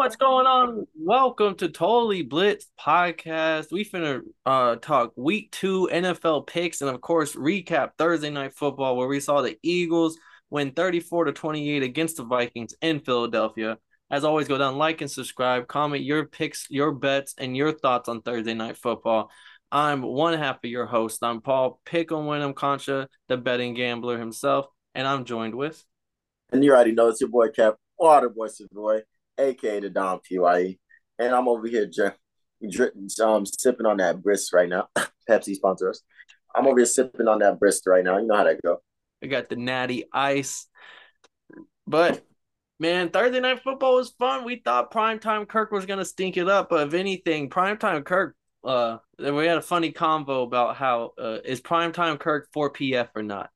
What's going on? Welcome to Totally Blitz podcast. We finna uh talk week two NFL picks and of course recap Thursday night football where we saw the Eagles win 34 to 28 against the Vikings in Philadelphia. As always, go down, like and subscribe, comment your picks, your bets, and your thoughts on Thursday night football. I'm one half of your host. I'm Paul Pick Pickle Winham Concha, the betting gambler himself, and I'm joined with. And you already know it's your boy Cap Waterboy Boy, aka the Don PYE. And I'm over here um, sipping on that brisk right now. Pepsi sponsor us. I'm over here sipping on that brisk right now. You know how that go. I got the natty ice. But man, Thursday night football was fun. We thought primetime Kirk was gonna stink it up, but if anything, primetime Kirk uh then we had a funny convo about how uh is primetime Kirk 4 PF or not.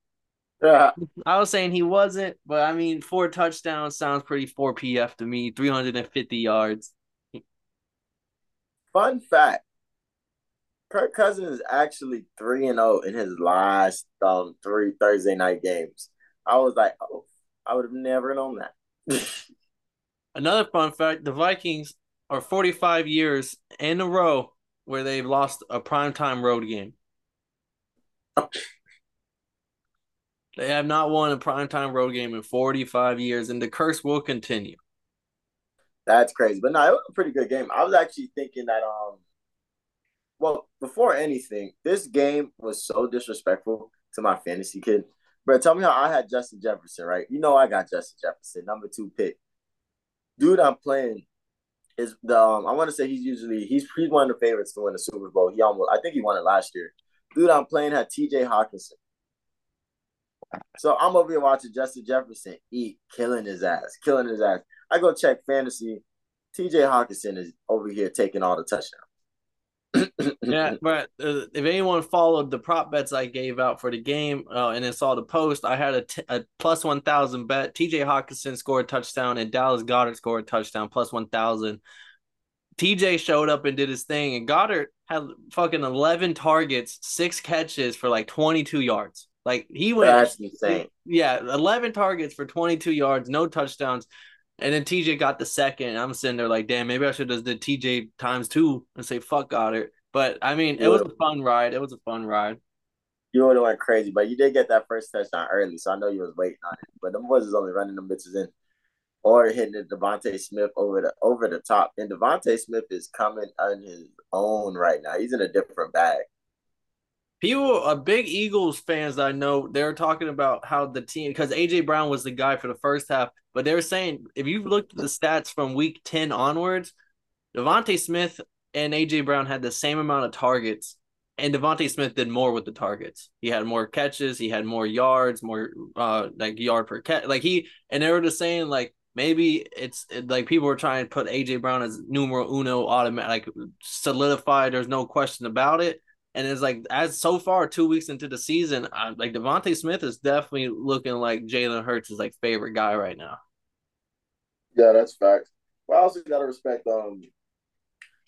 Yeah. I was saying he wasn't, but I mean four touchdowns sounds pretty 4 PF to me, 350 yards. Fun fact. Kirk Cousins is actually 3 and 0 in his last um three Thursday night games. I was like, "Oh, I would have never known that." Another fun fact, the Vikings are 45 years in a row where they've lost a primetime road game. they have not won a primetime road game in 45 years, and the curse will continue. That's crazy. But no, it was a pretty good game. I was actually thinking that um well, before anything, this game was so disrespectful to my fantasy kid. But tell me how I had Justin Jefferson, right? You know I got Justin Jefferson, number two pick. Dude, I'm playing is the um, I want to say he's usually he's he's one of the favorites to win the Super Bowl. He almost I think he won it last year. Dude, I'm playing had T.J. Hockenson. So I'm over here watching Justin Jefferson eat, killing his ass, killing his ass. I go check fantasy. T.J. Hockenson is over here taking all the touchdowns yeah, but uh, if anyone followed the prop bets I gave out for the game uh, and then saw the post, I had a, t- a plus 1,000 bet. TJ Hockenson scored a touchdown and Dallas Goedert scored a touchdown, plus 1,000. TJ showed up and did his thing, and Goedert had fucking 11 targets, six catches for like 22 yards. Like he went. That's insane. Yeah, 11 targets for 22 yards, no touchdowns. And then TJ got the second. I'm sitting there like, damn, maybe I should have did TJ times two and say fuck Goedert. But I mean, it was a fun ride. It was a fun ride. You would have went crazy, but you did get that first touchdown early, so I know you was waiting on it. But the boys is only running them bitches in, or hitting it DeVonta Smith over the over the top. And DeVonta Smith is coming on his own right now. He's in a different bag. People, a big Eagles fans I know, they're talking about how the team because AJ Brown was the guy for the first half, but they were saying if you looked at the stats from week ten onwards, DeVonta Smith and AJ Brown had the same amount of targets, and DeVonta Smith did more with the targets. He had more catches, he had more yards, more uh like yard per catch. Like he and they were just saying like maybe it's like people were trying to put AJ Brown as numero uno automatic, like solidified. There's no question about it. And it's like as so far two weeks into the season, uh, like DeVonta Smith is definitely looking like Jalen Hurts is like favorite guy right now. Yeah, that's fact. But I also gotta respect um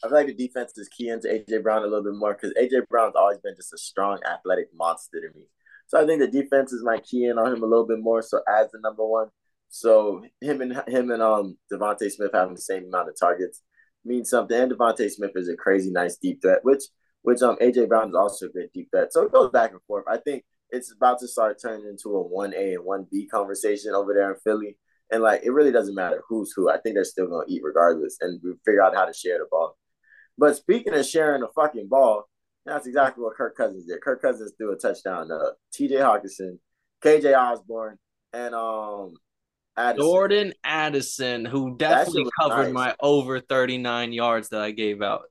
I feel like the defense is key into AJ Brown a little bit more because AJ Brown's always been just a strong athletic monster to me. So I think the defense is my key in on him a little bit more. So as the number one, so him and him and um DeVonta Smith having the same amount of targets means something. And DeVonta Smith is a crazy nice deep threat, which which um AJ Brown is also a good deep threat. So it goes back and forth. I think it's about to start turning into a one A and one B conversation over there in Philly. And like it really doesn't matter who's who. I think they're still gonna eat regardless, and we figure out how to share the ball. But speaking of sharing the fucking ball, that's exactly what Kirk Cousins did. Kirk Cousins threw a touchdown to T.J. Hockenson, K.J. Osborn, and um Addison. Jordan Addison, who definitely covered nice. my over 39 yards that I gave out.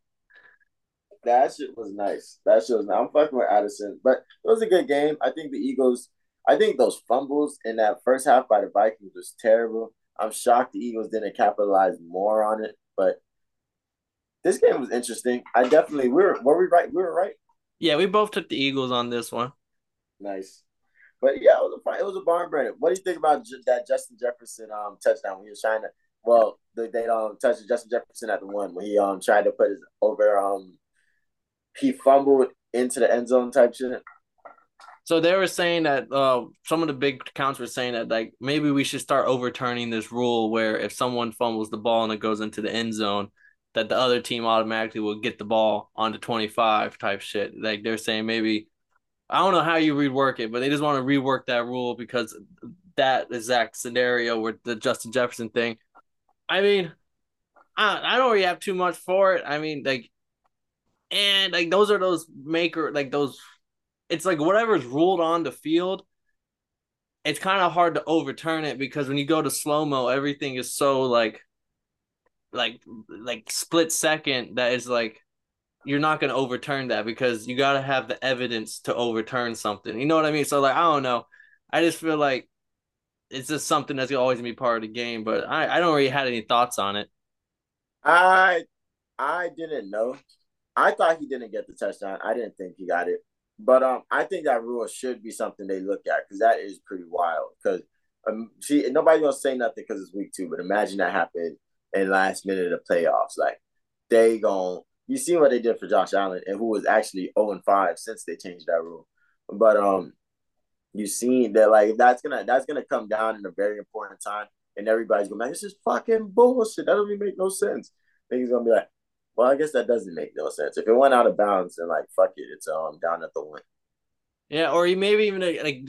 That shit was nice. That shit was nice. I'm fucking with Addison. But it was a good game. I think the Eagles, I think those fumbles in that first half by the Vikings was terrible. I'm shocked the Eagles didn't capitalize more on it. But this game was interesting. I definitely we were were we right? We were right. Yeah, we both took the Eagles on this one. Nice, but yeah, it was a it was a barn burner. What do you think about that Justin Jefferson um touchdown when he was trying to? Well, they, they um touched Justin Jefferson at the one when he um tried to put his over um he fumbled into the end zone type shit. So they were saying that uh, some of the big accounts were saying that like maybe we should start overturning this rule where if someone fumbles the ball and it goes into the end zone, that the other team automatically will get the ball onto 25 type shit. Like they're saying maybe I don't know how you rework it, but they just want to rework that rule because that exact scenario with the Justin Jefferson thing. I mean, I, I don't really have too much for it. I mean, like, and like those are those maker like those. It's like whatever's ruled on the field. It's kind of hard to overturn it because when you go to slow mo, everything is so like, like, like split second that is like, you're not gonna overturn that because you gotta have the evidence to overturn something. You know what I mean? So like, I don't know. I just feel like it's just something that's always gonna be part of the game. But I, I don't really had any thoughts on it. I I didn't know. I thought he didn't get the touchdown. I didn't think he got it. But um, I think that rule should be something they look at because that is pretty wild. Because um, see, nobody's gonna say nothing because it's week two. But imagine that happened in last minute of playoffs. Like they gon' you see what they did for Josh Allen and who was actually 0 and 5 since they changed that rule. But um, you seen that like that's gonna that's gonna come down in a very important time, and everybody's gonna be like, this is fucking bullshit. That doesn't make no sense. He's gonna be like, well, I guess that doesn't make no sense. If it went out of bounds, then like fuck it, it's um down at the one. Yeah, or you maybe even like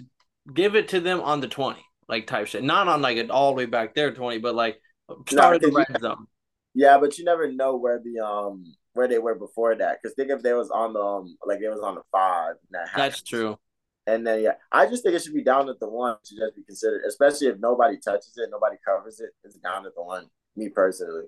give it to them on the twenty, like type shit, not on like it all the way back there twenty, but like start no, the red zone. Yeah, but you never know where the um where they were before that. Because think if they was on the um, like it was on the five. That That's true. And then yeah, I just think it should be down at the one to just be considered, especially if nobody touches it, nobody covers it. It's down at the one. Me personally,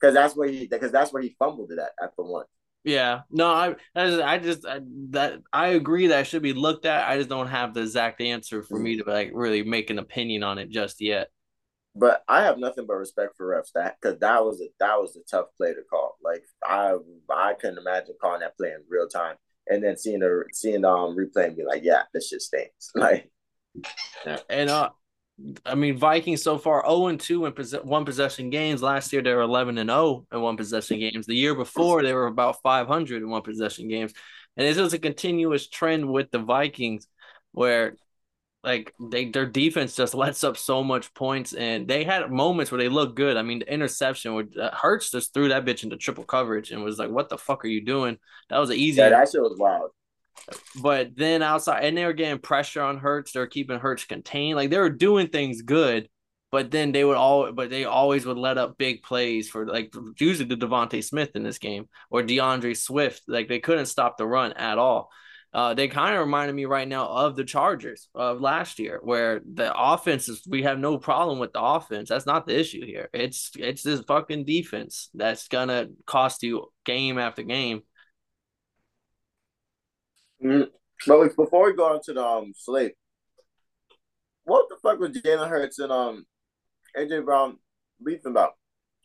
because that's where he because that's where he fumbled it at at the one. Yeah, no, I I just I, that I agree that should be looked at. I just don't have the exact answer for me to like really make an opinion on it just yet. But I have nothing but respect for refs that because that was a that was a tough play to call. Like I I couldn't imagine calling that play in real time and then seeing the seeing the um, replay and be like, yeah, this shit stinks. Like, and uh, I mean, Vikings so far 0 and 2 in one possession games. Last year they were 11 and 0 in one possession games. The year before they were about 500 in one possession games. And this is a continuous trend with the Vikings where like they their defense just lets up so much points and they had moments where they looked good. I mean, the interception where uh, Hurts just threw that bitch into triple coverage and was like, "What the fuck are you doing?" That was an easy. Yeah, that shit was wild. But then outside, and they were getting pressure on Hurts. They were keeping Hurts contained. Like they were doing things good, but then they would all, but they always would let up big plays for like usually the DeVonta Smith in this game or DeAndre Swift. Like they couldn't stop the run at all. Uh, they kind of reminded me right now of the Chargers of last year, where the offense is. We have no problem with the offense. That's not the issue here. It's it's this fucking defense that's gonna cost you game after game. Mm, but before we go into the um, slate, what the fuck was Jalen Hurts and um AJ Brown beefing about?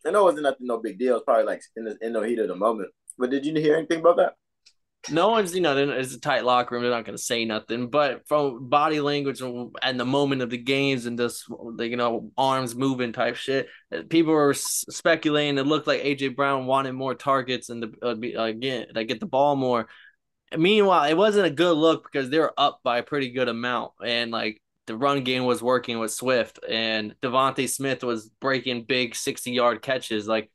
I know it wasn't nothing, no big deal. It's probably like in the in the heat of the moment. But did you hear anything about that? no one's you know it's a tight locker room they're not going to say nothing but from body language and the moment of the games and just you know arms moving type shit people were speculating it looked like aj brown wanted more targets and the uh, again like get the ball more meanwhile it wasn't a good look because they were up by a pretty good amount and like the run game was working with Swift and DeVonta Smith was breaking big 60 yard catches like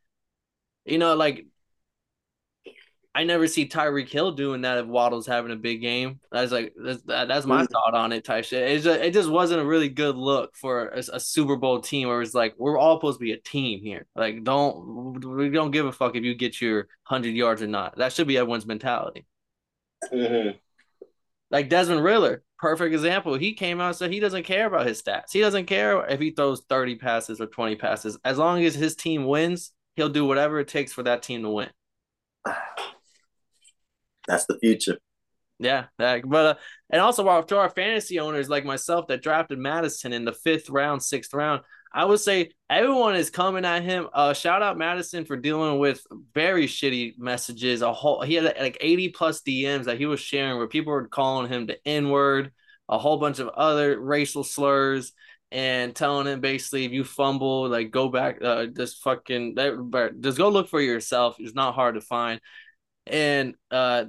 you know like I never see Tyreek Hill doing that if Waddle's having a big game. That's like that's, that's my mm. thought on it. Type shit. It just, it just wasn't a really good look for a, a, Super Bowl team where it's like we're all supposed to be a team here. Like don't we don't give a fuck if you get your hundred yards or not. That should be everyone's mentality. Mm-hmm. Like Desmond Ridder, perfect example. He came out and said he doesn't care about his stats. He doesn't care if he throws thirty passes or twenty passes. As long as his team wins, he'll do whatever it takes for that team to win. that's the future. Yeah, but uh, and also to our fantasy owners like myself that drafted Mattison in the fifth round, sixth round, I would say everyone is coming at him. Uh, shout out Mattison for dealing with very shitty messages. A whole he had like eighty plus DMs that he was sharing where people were calling him the N word, a whole bunch of other racial slurs, and telling him basically if you fumble, like go back, uh, just fucking, just go look for yourself. It's not hard to find, and uh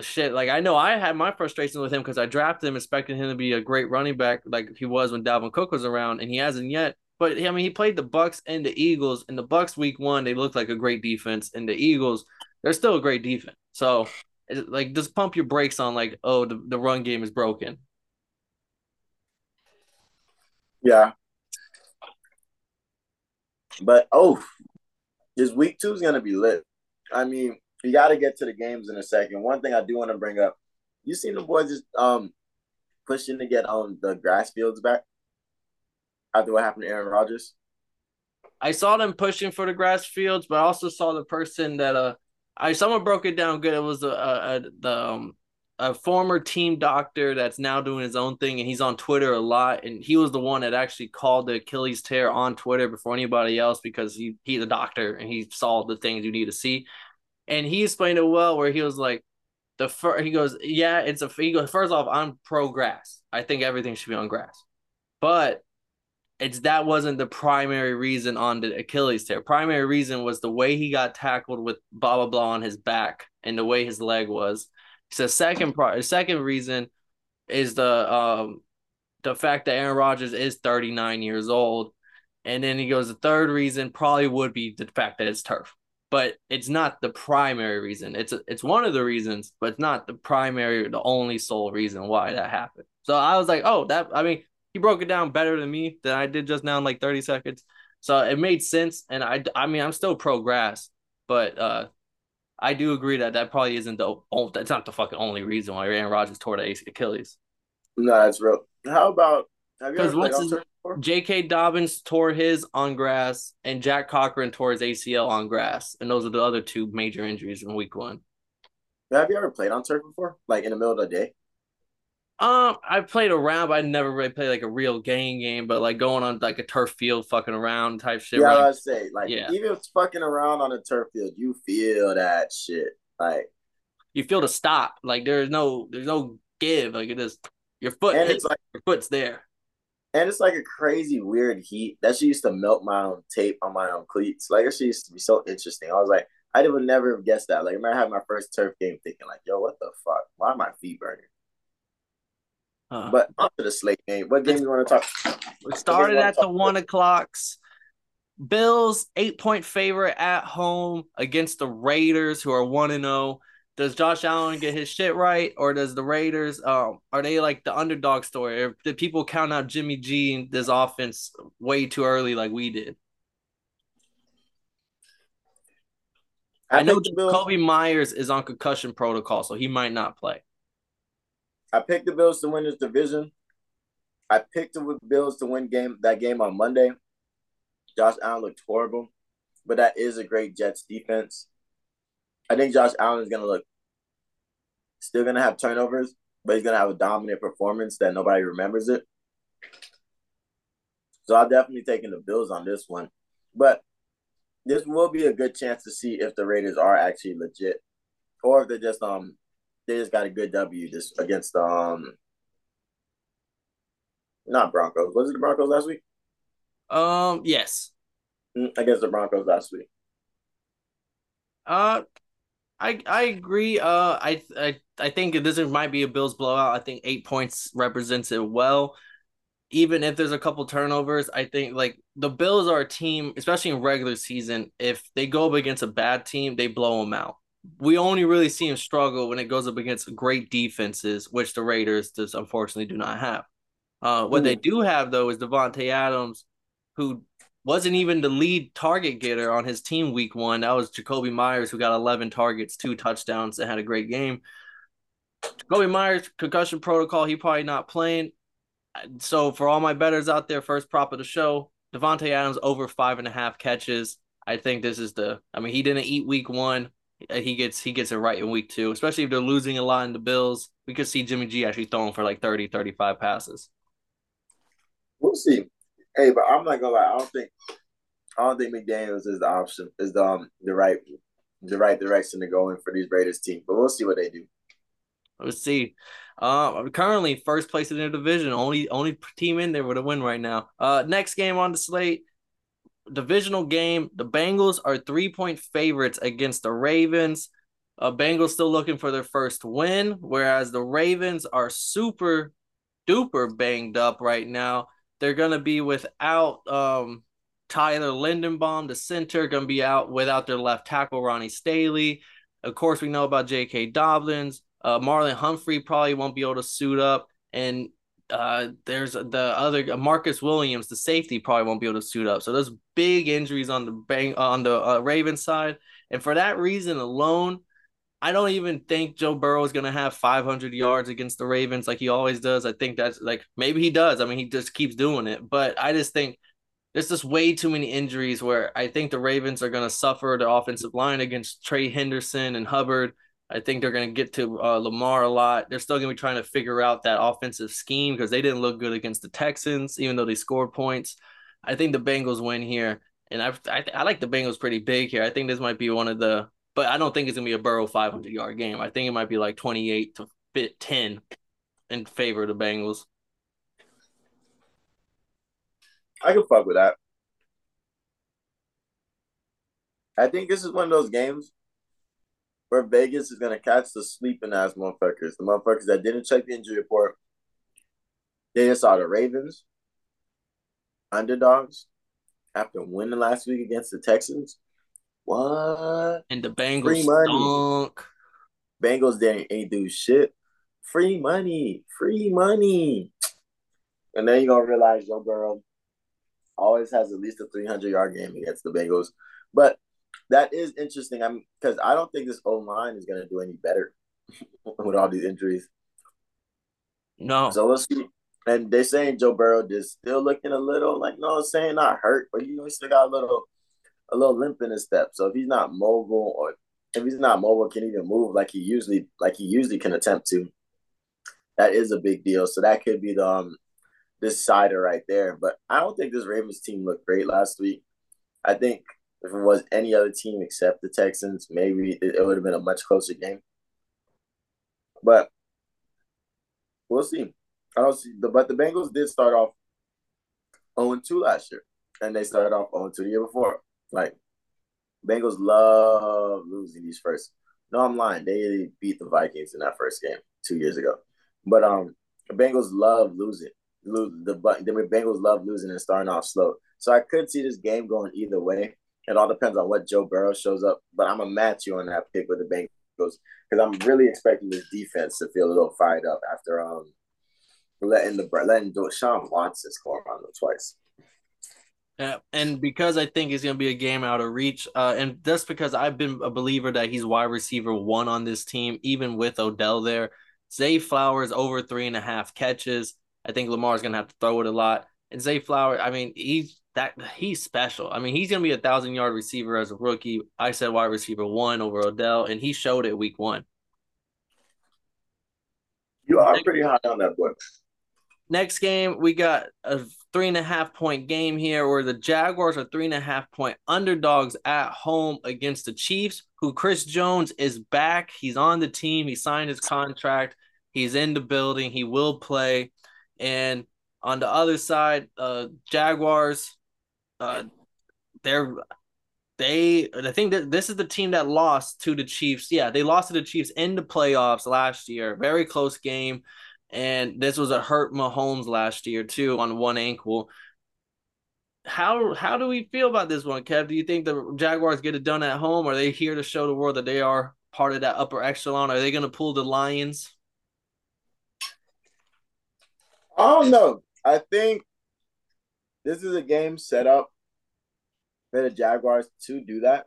shit. Like I know I had my frustrations with him because I drafted him expecting him to be a great running back like he was when Dalvin Cook was around, and he hasn't yet. But I mean, he played the Bucs and the Eagles. And the Bucs week one, they looked like a great defense, and the Eagles, they're still a great defense. So, like, just pump your brakes on like, oh, the, the run game is broken. Yeah. But oh, this week two is gonna be lit. I mean, you got to get to the games in a second. One thing I do want to bring up, you seen the boys just um pushing to get on the grass fields back after what happened to Aaron Rodgers. I saw them pushing for the grass fields, but I also saw the person that uh I someone broke it down good. It was a, a, a the um, a former team doctor that's now doing his own thing, and he's on Twitter a lot. And he was the one that actually called the Achilles tear on Twitter before anybody else because he he's a doctor and he saw the things you need to see. And he explained it well, where he was like, the first he goes, yeah, it's a he goes first off, I'm pro grass. I think everything should be on grass, but it's that wasn't the primary reason on the Achilles tear. Primary reason was the way he got tackled with blah blah blah on his back and the way his leg was. So second part, second reason is the um the fact that Aaron Rodgers is 39 years old. And then he goes, the third reason probably would be the fact that it's turf. But it's not the primary reason. It's it's one of the reasons, but it's not the primary, the only sole reason why that happened. So I was like, oh, that I mean, he broke it down better than me than I did just now in like 30 seconds. So it made sense. And I, I mean, I'm still pro grass, but uh, I do agree that that probably isn't the only, that's not the fucking only reason why Aaron Rodgers tore the Achilles. No, that's real. How about because what's his, J.K. Dobbins tore his on grass, and Jack Cochran tore his ACL on grass, and those are the other two major injuries in Week One. Have you ever played on turf before, like in the middle of the day? Um, I played around, but I never really played like a real game game, but like going on like a turf field, fucking around type shit. Yeah, right? I say like yeah. even if it's fucking around on a turf field, you feel that shit. Like you feel the stop. Like there's no there's no give. Like it is your foot and hits, it's like your foot's there. And it's like a crazy weird heat. That shit used to melt my own tape on my own cleats. Like it used to be so interesting. I was like, I would never have guessed that. Like I remember having my first turf game thinking like, yo, what the fuck? Why are my feet burning? Uh, but onto the slate game. What game you want to talk? We started at the one o'clocks. Bills eight point favorite at home against the Raiders, who are one and zero. Does Josh Allen get his shit right, or does the Raiders? Um, are they like the underdog story? Or did people count out Jimmy G and this offense way too early, like we did? I, I know Kobe Myers is on concussion protocol, so he might not play. I picked the Bills to win this division. I picked the Bills to win game that game on Monday. Josh Allen looked horrible, but that is a great Jets defense. I think Josh Allen is gonna look still gonna have turnovers, but he's gonna have a dominant performance that nobody remembers it. So I'm definitely taking the Bills on this one. But this will be a good chance to see if the Raiders are actually legit or if they're just um they just got a good W just against um not Broncos. Was it the Broncos last week? Um, yes. Mm, against the Broncos last week. Uh I I agree. Uh I I I think this might be a Bills blowout. I think eight points represents it well. Even if there's a couple turnovers, I think like the Bills are a team, especially in regular season. If they go up against a bad team, they blow them out we only really see them struggle when it goes up against great defenses, which the Raiders just unfortunately do not have. Uh, what Ooh. they do have though is Davante Adams, who wasn't even the lead target getter on his team week one. That was Jakobi Meyers, who got 11 targets, two touchdowns, and had a great game. Jakobi Meyers concussion protocol, he probably not playing. So for all my betters out there, first prop of the show, Davante Adams over five and a half catches. I think this is the. I mean, he didn't eat week one. Uh, he gets he gets it right in week two, especially if they're losing a lot in the Bills. We could see Jimmy G actually throwing for like 30, 35 passes. We'll see. Hey, but I'm not gonna lie. I don't think I don't think McDaniels is the option is the um, the right the right direction to go in for these Raiders team. But we'll see what they do. Let's see. Uh, currently first place in their division, only only team in there with a win right now. Uh, next game on the slate, divisional game. The Bengals are three point favorites against the Ravens. Uh, Bengals still looking for their first win, whereas the Ravens are super duper banged up right now. They're gonna be without um, Tyler Linderbaum, the center, gonna be out without their left tackle Ronnie Stanley. Of course, we know about J.K. Dobbins. Uh, Marlon Humphrey probably won't be able to suit up, and uh, there's the other Marcus Williams, the safety, probably won't be able to suit up. So there's big injuries on the bang on the uh, Ravens side, and for that reason alone, I don't even think Joe Burrow is going to have 500 yards against the Ravens like he always does. I think that's like maybe he does. I mean, he just keeps doing it, but I just think there's just way too many injuries where I think the Ravens are going to suffer the offensive line against Trey Hendrickson and Hubbard. I think they're going to get to uh, Lamar a lot. They're still going to be trying to figure out that offensive scheme because they didn't look good against the Texans, even though they scored points. I think the Bengals win here, and I I, I like the Bengals pretty big here. I think this might be one of the but I don't think it's gonna be a Burrow 500 yard game. I think it might be like 28 to fit 10 in favor of the Bengals. I can fuck with that. I think this is one of those games where Vegas is gonna catch the sleeping ass motherfuckers, the motherfuckers that didn't check the injury report. They just saw the Ravens, underdogs, after winning last week against the Texans. What? And the Bengals Free money. stunk. Bengals didn't ain't do shit. Free money. Free money. And then you're gonna realize Joe Burrow always has at least a 300 yard game against the Bengals. But that is interesting. I'm because I don't think this O line is gonna do any better with all these injuries. No. So let's see. And they're saying Joe Burrow is still looking a little like no, saying not hurt, but you know he still got a little a little limp in his step. So if he's not mobile or if he's not mobile, can even move like he usually like he usually can attempt to. That is a big deal. So that could be the um decider right there. But I don't think this Ravens team looked great last week. I think if it was any other team except the Texans, maybe it, it would have been a much closer game. But we'll see. I don't see the but the Bengals did start off 0 2 last year. And they started off 0 2 the year before. Like Bengals love losing these first. No, I'm lying. They beat the Vikings in that first game two years ago. But um, the Bengals love losing. Lose the the Bengals love losing and starting off slow. So I could see this game going either way. It all depends on what Joe Burrow shows up. But I'm gonna match you on that pick with the Bengals because I'm really expecting this defense to feel a little fired up after um letting the letting Deshaun Watson score on them twice. Yeah, and because I think it's going to be a game out of reach, uh, and just because I've been a believer that he's wide receiver one on this team, even with Odell there. Zay Flowers over three and a half catches. I think Lamar's going to have to throw it a lot. And Zay Flowers, I mean, he's that he's special. I mean, he's going to be a thousand yard receiver as a rookie. I said wide receiver one over Odell, and he showed it week one. You are pretty high on that boy. Next game, we got a three and a half point game here where the Jaguars are three and a half point underdogs at home against the Chiefs, who Chris Jones is back. He's on the team. He signed his contract. He's in the building. He will play. And on the other side, uh, Jaguars, uh, they're they I think that this is the team that lost to the Chiefs. Yeah, they lost to the Chiefs in the playoffs last year. Very close game and this was a hurt Mahomes last year too on one ankle. How how do we feel about this one, Kev? Do you think the Jaguars get it done at home? Are they here to show the world that they are part of that upper echelon? Are they going to pull the Lions? I don't know. I think this is a game set up for the Jaguars to do that.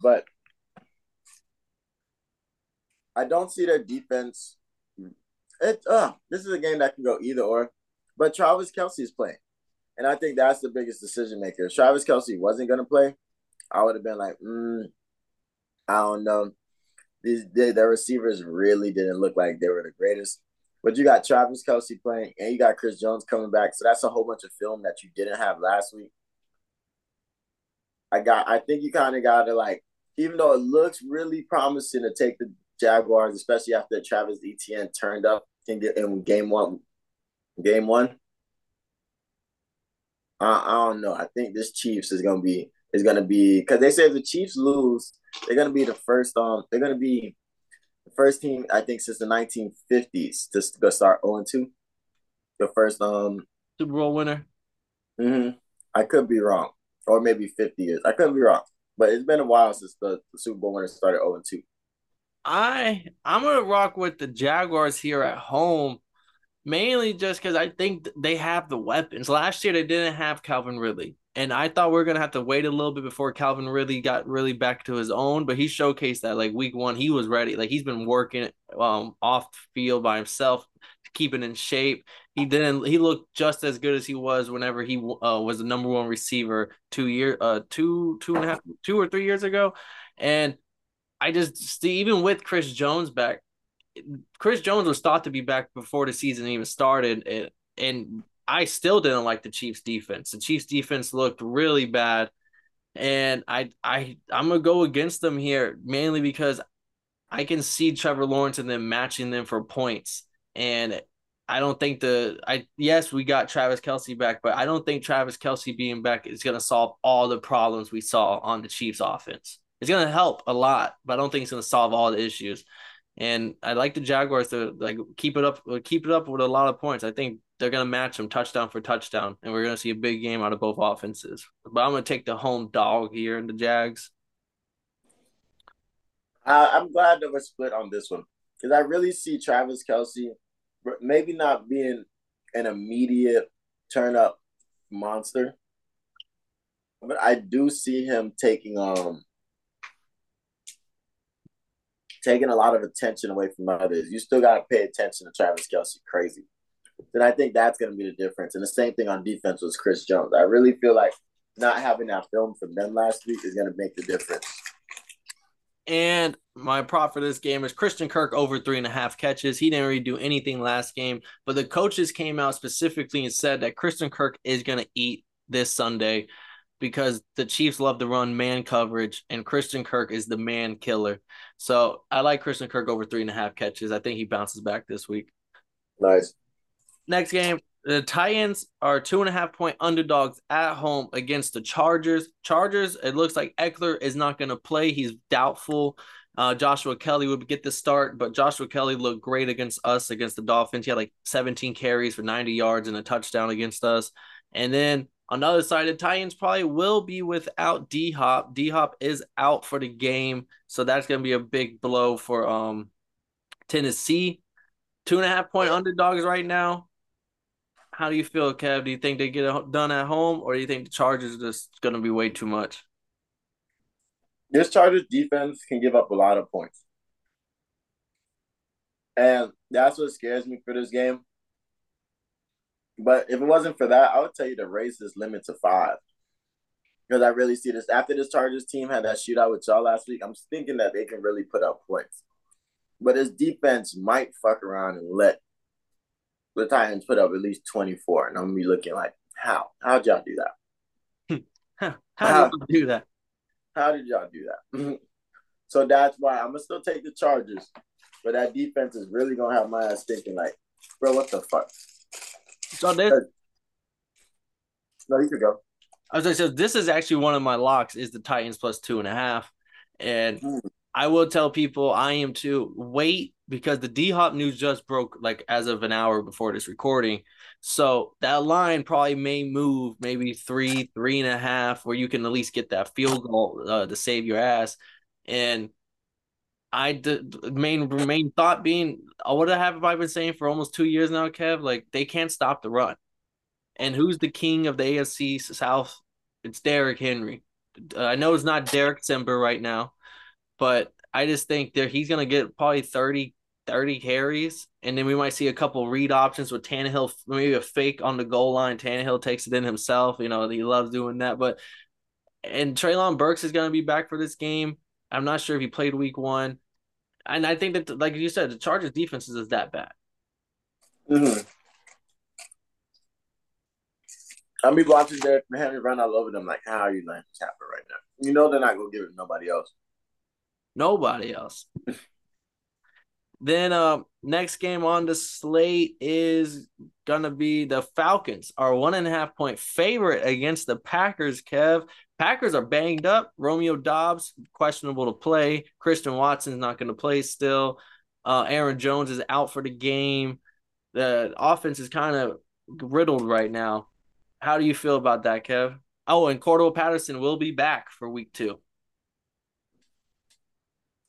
But I don't see their defense it uh this is a game that can go either or. But Travis Kelce is playing. And I think that's the biggest decision maker. If Travis Kelce wasn't gonna play, I would have been like, mm, I don't know. These their receivers really didn't look like they were the greatest. But you got Travis Kelce playing and you got Chris Jones coming back. So that's a whole bunch of film that you didn't have last week. I got I think you kind of gotta like, even though it looks really promising to take the Jaguars, especially after Travis Etienne turned up in, in game one. Game one. I, I don't know. I think this Chiefs is gonna be is gonna be because they say if the Chiefs lose, they're gonna be the first. Um, they're gonna be the first team I think since the 1950s to go start 0 2. The first um Super Bowl winner. Mm-hmm. I could be wrong, or maybe 50 years. I could be wrong, but it's been a while since the, the Super Bowl winner started 0 2. I I'm gonna rock with the Jaguars here at home, mainly just because I think they have the weapons. Last year they didn't have Calvin Ridley, and I thought we are gonna have to wait a little bit before Calvin Ridley got really back to his own. But he showcased that like week one, he was ready. Like he's been working um off field by himself, keeping in shape. He didn't. He looked just as good as he was whenever he uh, was the number one receiver two year uh two two and a half two or three years ago, and I just see even with Chris Jones back, Chris Jones was thought to be back before the season even started, and, and I still didn't like the Chiefs defense. The Chiefs defense looked really bad, and I I I'm gonna go against them here mainly because I can see Trevor Lawrence and them matching them for points, and I don't think the I yes we got Travis Kelce back, but I don't think Travis Kelce being back is gonna solve all the problems we saw on the Chiefs offense. It's gonna help a lot, but I don't think it's gonna solve all the issues. And I like the Jaguars to like keep it up, keep it up with a lot of points. I think they're gonna match them touchdown for touchdown, and we're gonna see a big game out of both offenses. But I'm gonna take the home dog here in the Jags. Uh, I'm glad that we're split on this one because I really see Travis Kelce maybe not being an immediate turn up monster, but I do see him taking um taking a lot of attention away from others. You still got to pay attention to Travis Kelce crazy. Then I think that's going to be the difference. And the same thing on defense was Chris Jones. I really feel like not having that film from them last week is going to make the difference. And my prop for this game is Christian Kirk over three and a half catches. He didn't really do anything last game, but the coaches came out specifically and said that Christian Kirk is going to eat this Sunday because the Chiefs love to run man coverage, and Christian Kirk is the man killer. So I like Christian Kirk over three and a half catches. I think he bounces back this week. Nice. Next game, the Titans are two and a half point underdogs at home against the Chargers. Chargers, it looks like Ekeler is not going to play. He's doubtful. Uh, Joshua Kelley would get the start, but Joshua Kelley looked great against us, against the Dolphins. He had like 17 carries for 90 yards and a touchdown against us. And then on the other side, the Titans probably will be without D Hop. D Hop is out for the game, so that's going to be a big blow for um Tennessee. Two and a half point underdogs right now. How do you feel, Kev? Do you think they get it done at home, or do you think the Chargers just going to be way too much? This Chargers defense can give up a lot of points, and that's what scares me for this game but if it wasn't for that, I would tell you to raise this limit to five. Because I really see this after this Chargers team had that shootout with y'all last week. I'm thinking that they can really put up points. But his defense might fuck around and let the Titans put up at least 24. And I'm gonna be looking like, how? How'd y'all do that? how, how did you do that? How did y'all do that? so that's why I'm gonna still take the Chargers. But that defense is really gonna have my ass thinking like, bro, what the fuck? So this. No, you could go. I was like, so this is actually one of my locks is the Titans plus two and a half, and mm. I will tell people I am to wait because the D Hop news just broke like as of an hour before this recording. So that line probably may move maybe three, three and a half, where you can at least get that field goal uh, to save your ass. And I the main main thought being uh, what have I been saying for almost two years now, Kev? Like they can't stop the run. And who's the king of the AFC South? It's Derrick Henry. I know it's not Derek Simber right now, but I just think that he's gonna get probably 30, 30 carries, and then we might see a couple read options with Tannehill, maybe a fake on the goal line. Tannehill takes it in himself. You know, he loves doing that. But and Treylon Burks is gonna be back for this game. I'm not sure if he played week one and I think that, like you said, the Chargers defense is that bad. Mm-hmm. I'll be watching Derrick Henry run all over them. Like, how are you letting this happen right now? You know they're not gonna give it to nobody else. Nobody else. Then uh, next game on the slate is gonna be the Falcons, our one and a half point favorite against the Packers. Kev, Packers are banged up. Romeo Doubs questionable to play. Christian Watson's not going to play still. Uh, Aaron Jones is out for the game. The offense is kind of riddled right now. How do you feel about that, Kev? Oh, and Cordell Patterson will be back for week two.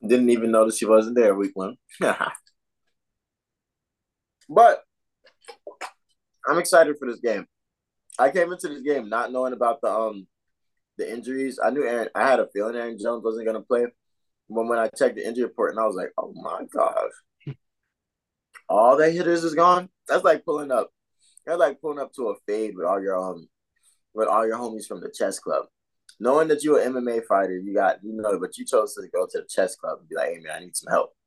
Didn't even notice he wasn't there week one. but I'm excited for this game. I came into this game not knowing about the um the injuries. I knew Aaron. I had a feeling Aaron Jones wasn't going to play. But when I checked the injury report, and I was like, "Oh my gosh, all the hitters is gone." That's like pulling up. That's like pulling up to a fade with all your um with all your homies from the chess club. Knowing that you're an MMA fighter, you got you know, but you chose to go to the chess club and be like, "Hey man, I need some help."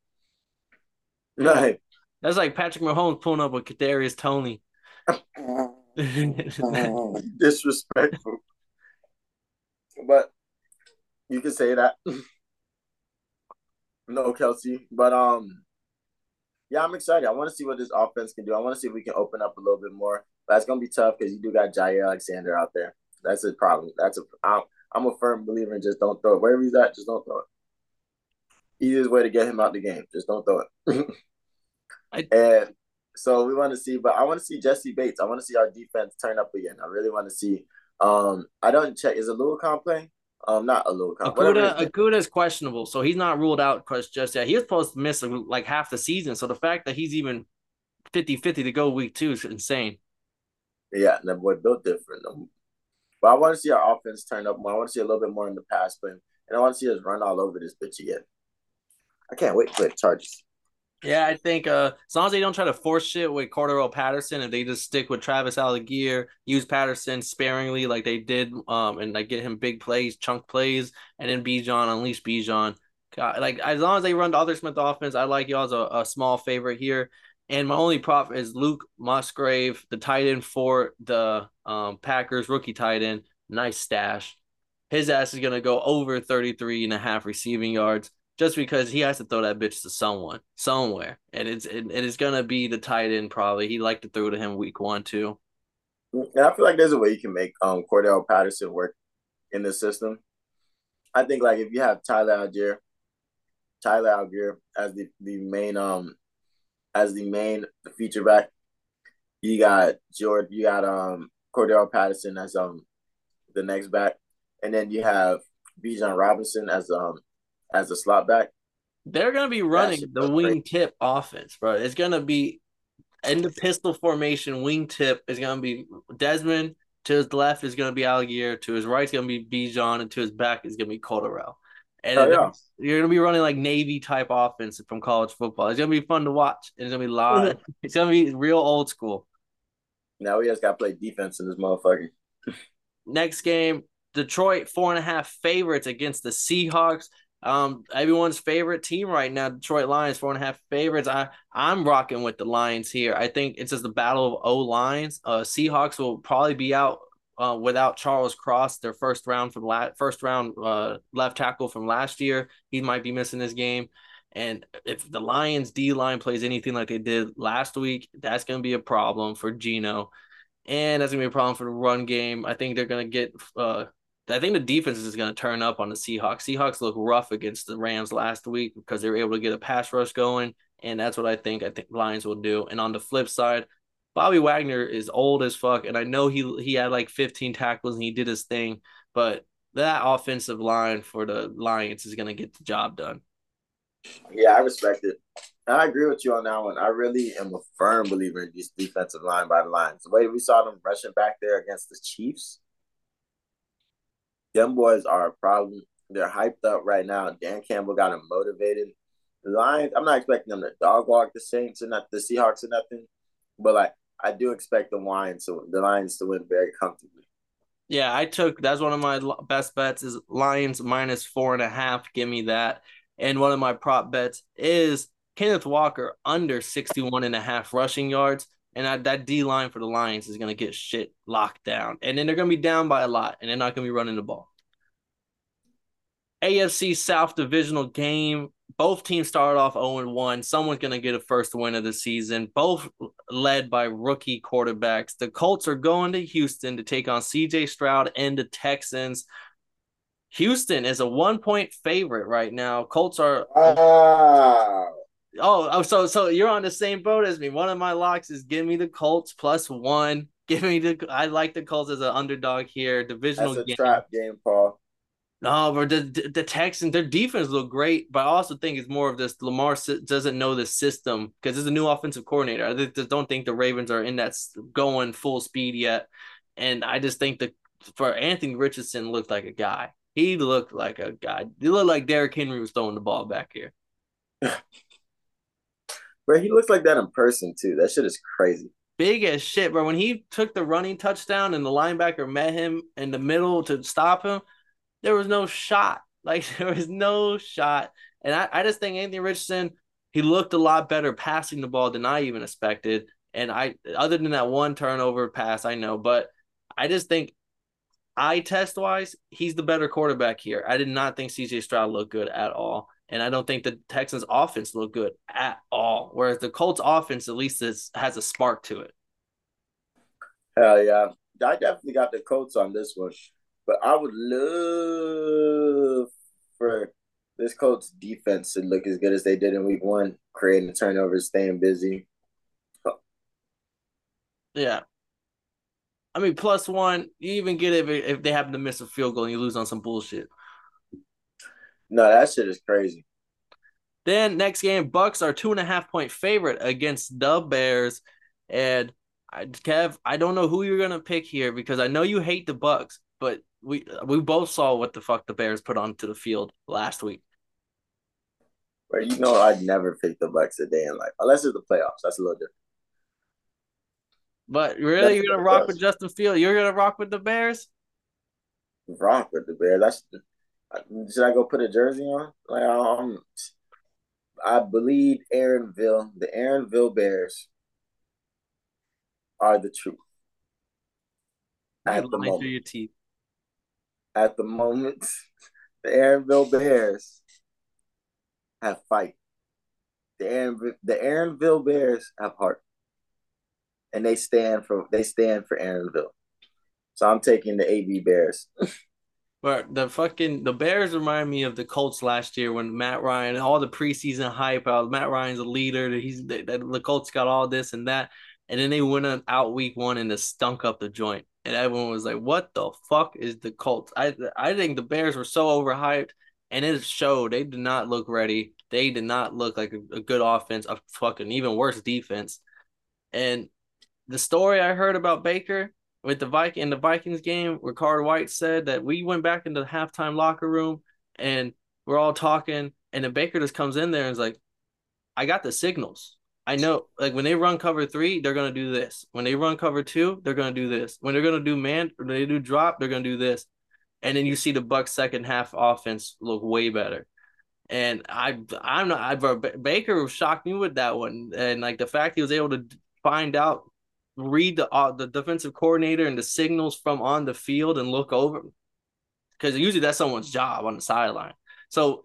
Right. That's like Patrick Mahomes pulling up with Kadarius Toney. Disrespectful. But you can say that. no, Kelce. But um, yeah, I'm excited. I want to see what this offense can do. I want to see if we can open up a little bit more. That's gonna be tough because you do got Jaire Alexander out there. That's a problem. That's a. I'm, I'm a firm believer in just don't throw it. Wherever he's at, just don't throw it. Easiest way to get him out the game. Just don't throw it. I, and so we want to see, but I want to see Jessie Bates. I want to see our defense turn up again. I really want to see um, I don't check. Is Oluokun playing? Um, not Oluokun. Okudah, Okudah is questionable, so he's not ruled out just yet. He was supposed to miss like half the season, so the fact that he's even 50-50 to go week two is insane. Yeah, and that boy built different. But I want to see our offense turn up more. I want to see a little bit more in the pass play, and I want to see us run all over this bitch again. I can't wait for the Chargers. Yeah, I think uh, as long as they don't try to force shit with Cordarrelle Patterson, if they just stick with Travis Allgeier, use Patterson sparingly like they did, um, and like get him big plays, chunk plays, and then Bijan unleash Bijan. like as long as they run the Arthur Smith offense, I like y'all as a, a small favorite here. And my only prop is Luke Musgrave, the tight end for the um, Packers, rookie tight end. Nice stash. His ass is going to go over 33 and a half receiving yards just because he has to throw that bitch to someone somewhere, and it's it, it is gonna be the tight end probably. He liked to throw to him week one too. And I feel like there's a way you can make um Cordarrelle Patterson work in the system. I think like if you have Tyler Allgeier, Tyler Allgeier as the the main um as the main feature back, you got George, you got um Cordell Patterson as um the next back, and then you have Bijan Robinson as um as a slot back. They're gonna be running the wing tip offense, bro. It's gonna be in the pistol formation. Wing tip is gonna be Desmond. To his left is gonna be Allgeier. To his right is gonna be Bijan, and to his back is gonna be Cordarrelle. And oh, yeah. you're gonna be running like Navy type offense from college football. It's gonna be fun to watch. It's gonna be live. it's gonna be real old school. Now we just gotta play defense in this motherfucker. Next game, Detroit four and a half favorites against the Seahawks. Um, everyone's favorite team right now, Detroit Lions, four and a half favorites. I I'm rocking with the Lions here. I think it's just the battle of O lines. Uh, Seahawks will probably be out uh, without Charles Cross, their first round from la- first round uh, left tackle from last year. He might be missing this game. And if the Lions D line plays anything like they did last week, that's going to be a problem for Geno. And that's going to be a problem for the run game. I think they're going to get uh, I think the defense is going to turn up on the Seahawks. Seahawks look rough against the Rams last week because they were able to get a pass rush going, and that's what I think I think Lions will do. And on the flip side, Bobby Wagner is old as fuck, and I know he he had like 15 tackles and he did his thing, but that offensive line for the Lions is going to get the job done. Yeah, I respect it. I agree with you on that one. I really am a firm believer in this defensive line by the Lions. The way we saw them rushing back there against the Chiefs, them boys are a problem. They're hyped up right now. Dan Campbell got them motivated. The Lions, I'm not expecting them to dog walk the Saints and not the Seahawks or nothing, but like I do expect the Lions to the Lions to win very comfortably. Yeah, I took that's one of my best bets is Lions minus four and a half. Give me that. And one of my prop bets is Kenneth Walker under 61 and a half rushing yards. And that, that D line for the Lions is going to get shit locked down. And then they're going to be down by a lot, and they're not going to be running the ball. AFC South divisional game both teams started off 0 1. Someone's going to get a first win of the season, both led by rookie quarterbacks. The Colts are going to Houston to take on CJ Stroud and the Texans. Houston is a one point favorite right now. Colts are. Wow. Oh, oh, so so you're on the same boat as me. One of my locks is give me the Colts plus one. Give me the. I like the Colts as an underdog here. Divisional That's a game. trap game, Paul. No, but the the Texans, their defense look great, but I also think it's more of this. Lamar doesn't know the system because there's a new offensive coordinator. I just don't think the Ravens are in that going full speed yet, and I just think that for Anthony Richardson looked like a guy. He looked like a guy. He looked like Derrick Henry was throwing the ball back here. bro, he looks like that in person too. That shit is crazy. Big as shit, bro. When he took the running touchdown and the linebacker met him in the middle to stop him, there was no shot. Like there was no shot. And I, I just think Anthony Richardson, he looked a lot better passing the ball than I even expected. And I other than that one turnover pass, I know, but I just think eye test wise, he's the better quarterback here. I did not think CJ Stroud looked good at all. And I don't think the Texans offense looked good at all. Whereas the Colts offense at least is, has a spark to it. Hell yeah. I definitely got the Colts on this one. But I would love for this Colts defense to look as good as they did in week one, creating the turnovers, staying busy. Yeah. I mean, plus one, you even get it if, if they happen to miss a field goal and you lose on some bullshit. No, that shit is crazy. Then next game, Bucs are two and a half point favorite against the Bears, and I, Kev, I don't know who you're gonna pick here because I know you hate the Bucs, but we we both saw what the fuck the Bears put onto the field last week. But you know, I'd never pick the Bucs a day in life unless it's the playoffs. That's a little different. But really, you're gonna rock with Justin Field? You're gonna rock with the Bears? Rock with the Bears. That's should I go put a jersey on? Like um, I believe Aaronville, the Aaronville Bears, are the truth. At the moment. your teeth. At the moment, the Aaronville Bears have fight. The Aaron, the Aaronville Bears have heart and they stand for they stand for Aaronville. So I'm taking the AB Bears. but the fucking the Bears remind me of the Colts last year when Matt Ryan all the preseason hype out. Matt Ryan's a leader. He's the, the Colts got all this and that, and then they went out week one and they stunk up the joint, and everyone was like, "What the fuck is the Colts?" I I think the Bears were so overhyped, and it showed. They did not look ready. They did not look like a, a good offense, a fucking even worse defense, and the story I heard about Baker with the Viking in the Vikings game, Rachaad White said that we went back into the halftime locker room and we're all talking, and then Baker just comes in there and is like, I got the signals. I know, like when they run cover three, they're gonna do this. When they run cover two, they're gonna do this. When they're gonna do man, when they do drop, they're gonna do this. And then you see the Bucs second half offense look way better. And I, I'm not. I, Baker shocked me with that one, and like the fact he was able to find out read the uh, the defensive coordinator and the signals from on the field and look over because usually that's someone's job on the sideline. So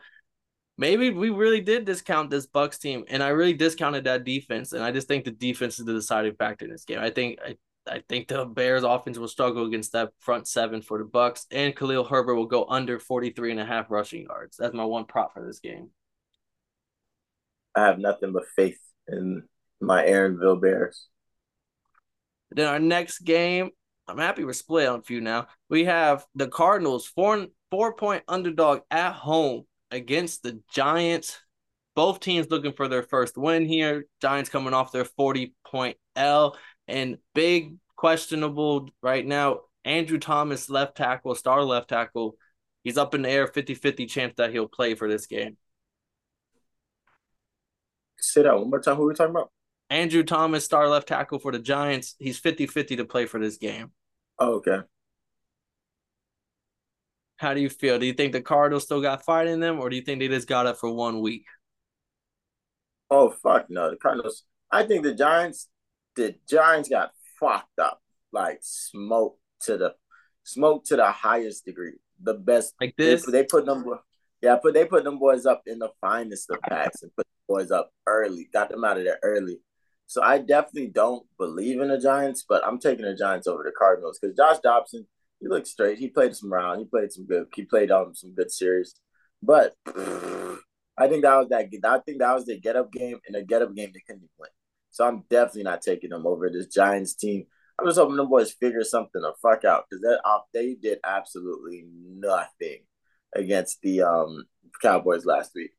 maybe we really did discount this Bucs team, and I really discounted that defense, and I just think the defense is the deciding factor in this game. I think I. I think the Bears offense will struggle against that front seven for the Bucs and Khalil Herbert will go under 43 and a half rushing yards. That's my one prop for this game. I have nothing but faith in my Aaronville Bears. Then our next game, I'm happy we're split on a few now. We have the Cardinals, four four point underdog at home against the Giants. Both teams looking for their first win here. Giants coming off their 40 point L and big questionable right now. Andrew Thomas, left tackle, star left tackle. He's up in the air, 50 50 chance that he'll play for this game. Say that one more time. Who are we talking about? Andrew Thomas, star left tackle for the Giants. He's 50 50 to play for this game. Oh, okay. How do you feel? Do you think the Cardinals still got fight in them, or do you think they just got it for one week? Oh fuck no, the Cardinals. I think the Giants, the Giants got fucked up, like smoke to the smoke to the highest degree. The best, like this. They, they put number, Yeah, but they put them boys up in the finest of packs and put the boys up early, got them out of there early. So I definitely don't believe in the Giants, but I'm taking the Giants over the Cardinals because Josh Dobson, he looked straight. He played some round. He played some good. He played um some good series, but I think that was that. I think that was the get up game, and the get up game they couldn't win. So I'm definitely not taking them over this Giants team. I'm just hoping the boys figure something the fuck out because that uh, they did absolutely nothing against the um Cowboys last week.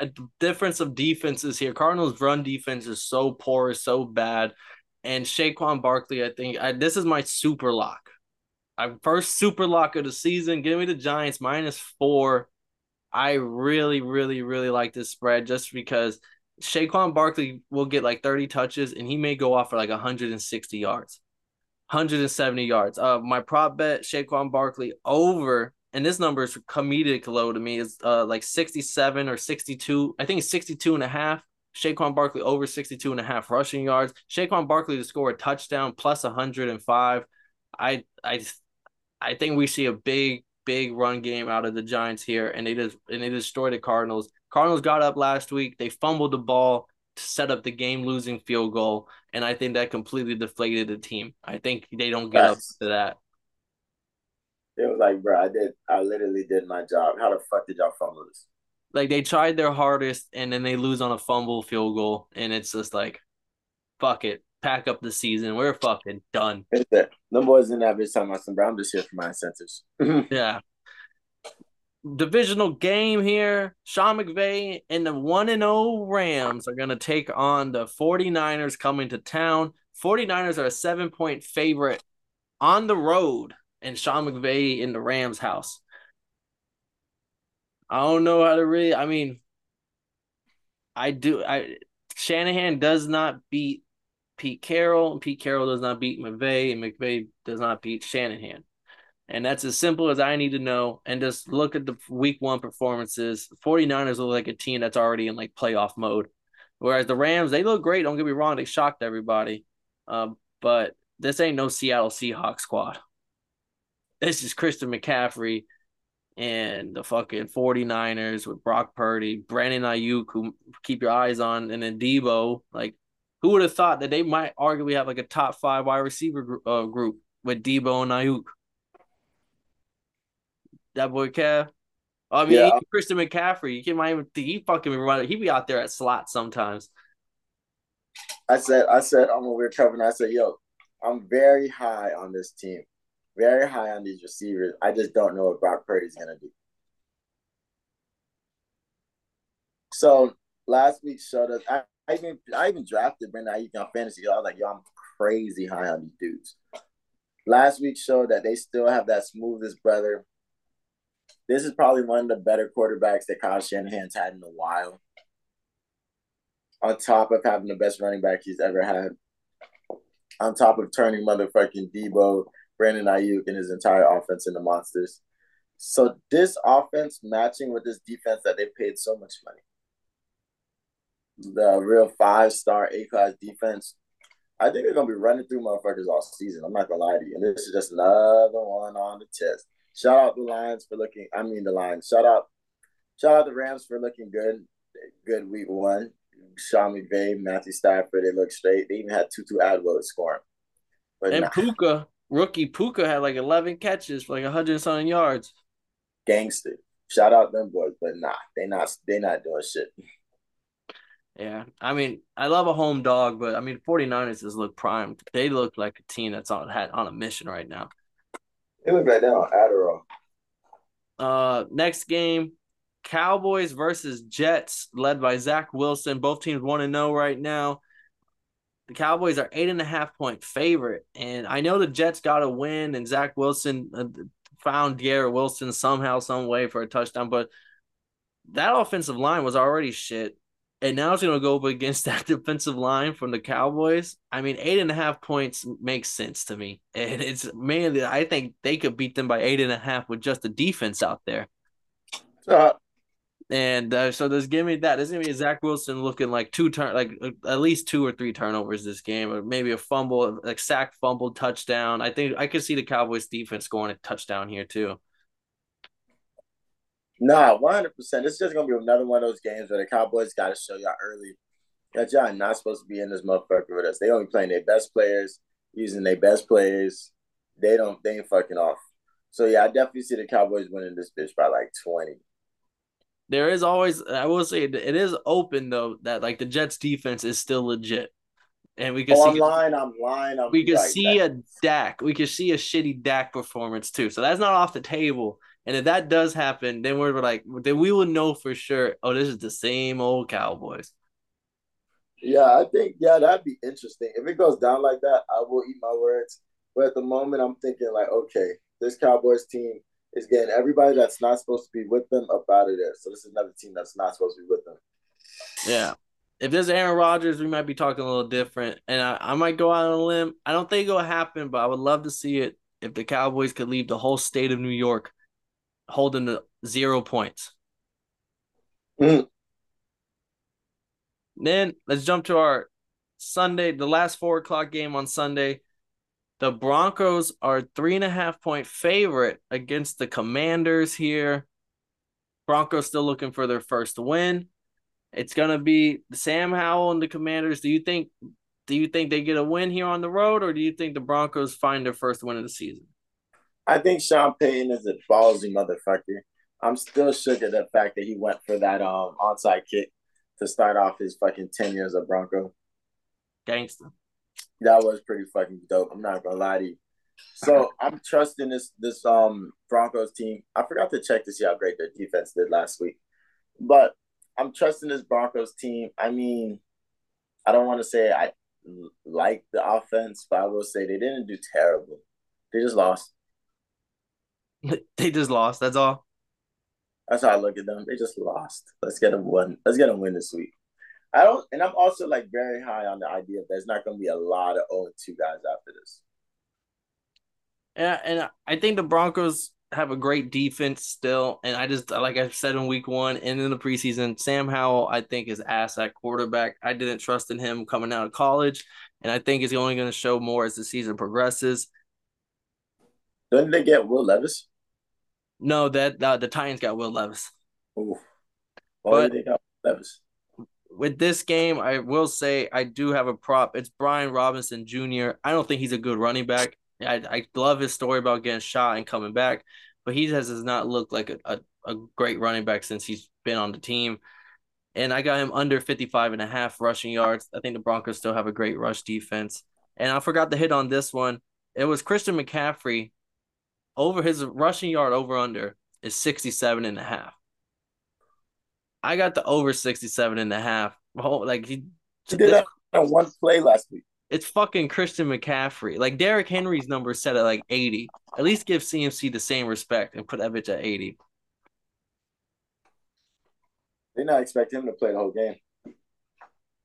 A difference of defenses here. Cardinals' run defense is so poor, so bad, and Saquon Barkley. I think I, this is my super lock. I first super lock of the season. Give me the Giants minus four. I really, really, really like this spread just because Saquon Barkley will get like 30 touches and he may go off for like 160 yards, 170 yards. Uh, my prop bet Saquon Barkley over, and this number is comedic low to me, is uh like 67 or 62. I think it's 62 and a half. Saquon Barkley over 62 and a half rushing yards. Saquon Barkley to score a touchdown plus 105. I I I think we see a big big run game out of the Giants here, and they just and they destroyed the Cardinals. Cardinals got up last week. They fumbled the ball to set up the game losing field goal. And I think that completely deflated the team. I think they don't get That's, up to that. It was like, bro, I did I literally did my job. How the fuck did y'all fumble this? Like they tried their hardest and then they lose on a fumble field goal. And it's just like, fuck it. Pack up the season. We're fucking done. Them boys in that bitch talking about some, bro. I'm just here for my incentives. yeah divisional game here. Sean McVay and the 1 and 0 Rams are going to take on the 49ers coming to town. 49ers are a seven point favorite on the road, and Sean McVay in the Rams house. I don't know how to really, I mean, I do. I Shanahan does not beat Pete Carroll, and Pete Carroll does not beat McVay, and McVay does not beat Shanahan. And that's as simple as I need to know. And just look at the week one performances. 49ers look like a team that's already in like playoff mode. Whereas the Rams, they look great. Don't get me wrong. They shocked everybody. Um, but this ain't no Seattle Seahawks squad. This is Christian McCaffrey and the fucking 49ers with Brock Purdy, Brandon Aiyuk, who keep your eyes on, and then Deebo. Like, who would have thought that they might arguably have like a top five wide receiver group, uh, group with Deebo and Aiyuk? that boy Kev. I mean, yeah. Christian McCaffrey. You can't even he fucking run. He be out there at slot sometimes. I said, I said, I'm over Trevor, I said, yo, I'm very high on this team, very high on these receivers. I just don't know what Brock Purdy's gonna do. So last week showed us. I, I even I even drafted Brandon Aiyuk on fantasy. I was like, yo, I'm crazy high on these dudes. Last week showed that they still have that smoothest brother this is probably one of the better quarterbacks that Kyle Shanahan's had in a while. On top of having the best running back he's ever had. On top of turning motherfucking Deebo, Brandon Aiyuk and his entire offense in the monsters. So this offense matching with this defense that they paid so much money. The real five star A class defense. I think they're gonna be running through motherfuckers all season. I'm not gonna lie to you. And this is just another one on the test. Shout out the Lions for looking. I mean the Lions. Shout out, shout out the Rams for looking good. Good week one. Sean McVay, Matthew Stafford, they look straight. They even had Tutu Atwell scoring. But and nah. Puka, rookie Puka had like eleven catches for like hundred something yards. Gangster. Shout out them boys, but nah, they not they not doing shit. Yeah, I mean, I love a home dog, but I mean, 49ers just look primed. They look like a team that's on had on a mission right now. They look like they're on Adderall. Uh, next game, Cowboys versus Jets, led by Zach Wilson. Both teams want to know right now. The Cowboys are eight and a half point favorite, and I know the Jets got a win, and Zach Wilson uh, found Garrett Wilson somehow, some way for a touchdown, but that offensive line was already shit and now it's going to go up against that defensive line from the Cowboys. I mean, eight and a half points makes sense to me, and it's mainly I think they could beat them by eight and a half with just the defense out there. Uh, and uh, so there's give me that. There's gonna be Zach Wilson looking like two turn, like at least two or three turnovers this game, or maybe a fumble, like sack, fumble, touchdown. I think I could see the Cowboys defense scoring a touchdown here too. Nah, one hundred percent. This is just gonna be another one of those games where the Cowboys got to show y'all early that y'all not supposed to be in this motherfucker with us. They only playing their best players, using their best players. They don't. They ain't fucking off. So yeah, I definitely see the Cowboys winning this bitch by like twenty. There is always, I will say, it is open though that like the Jets defense is still legit, and we can oh, see. I'm lying. I'm lying. I'm we could see that. a Dak. We could see a shitty Dak performance too. So that's not off the table. And if that does happen, then we're like, then we will know for sure. Oh, this is the same old Cowboys. Yeah, I think yeah, that'd be interesting. If it goes down like that, I will eat my words. But at the moment, I'm thinking like, okay, this Cowboys team is getting everybody that's not supposed to be with them up out of there. So this is another team that's not supposed to be with them. Yeah. If there's Aaron Rodgers, we might be talking a little different. And I, I might go out on a limb. I don't think it'll happen, but I would love to see it if the Cowboys could leave the whole state of New York holding the zero points. Mm. Then let's jump to our Sunday, the last four o'clock game on Sunday. The Broncos are three and a half point favorite against the Commanders here. Broncos still looking for their first win. It's gonna be Sam Howell and the Commanders. Do you think do you think they get a win here on the road, or do you think the Broncos find their first win of the season? I think Sean Payton is a ballsy motherfucker. I'm still shook at the fact that he went for that um onside kick to start off his fucking ten years of Bronco. Gangster that was pretty fucking dope. I'm not gonna lie to you. So I'm trusting this this um Broncos team. I forgot to check to see how great their defense did last week, but I'm trusting this Broncos team. I mean, I don't want to say I like the offense, but I will say they didn't do terrible. They just lost. they just lost. That's all. That's how I look at them. They just lost. Let's get a win. Let's get a win this week. I don't, and I'm also like very high on the idea that there's not going to be a lot of 0 2 guys after this. Yeah, and I think the Broncos have a great defense still. And I just, like I said in week one and in the preseason, Sam Howell, I think, is ass at quarterback. I didn't trust in him coming out of college. And I think he's only going to show more as the season progresses. Didn't they get Will Levis? No, that uh, the Titans got Will Levis. Oh, Why but, they got Levis? With this game, I will say I do have a prop. It's Brian Robinson Jr. I don't think he's a good running back. I, I love his story about getting shot and coming back, but he has does not look like a, a, a great running back since he's been on the team. And I got him under 55 and a half rushing yards. I think the Broncos still have a great rush defense. And I forgot to hit on this one. It was Christian McCaffrey over his rushing yard over under is 67 and a half. I got the over 67 and a half. Oh, like he, he did that on one play last week. It's fucking Christian McCaffrey. Like Derrick Henry's number set at like 80. At least give CMC the same respect and put that bitch at 80. They not expect him to play the whole game.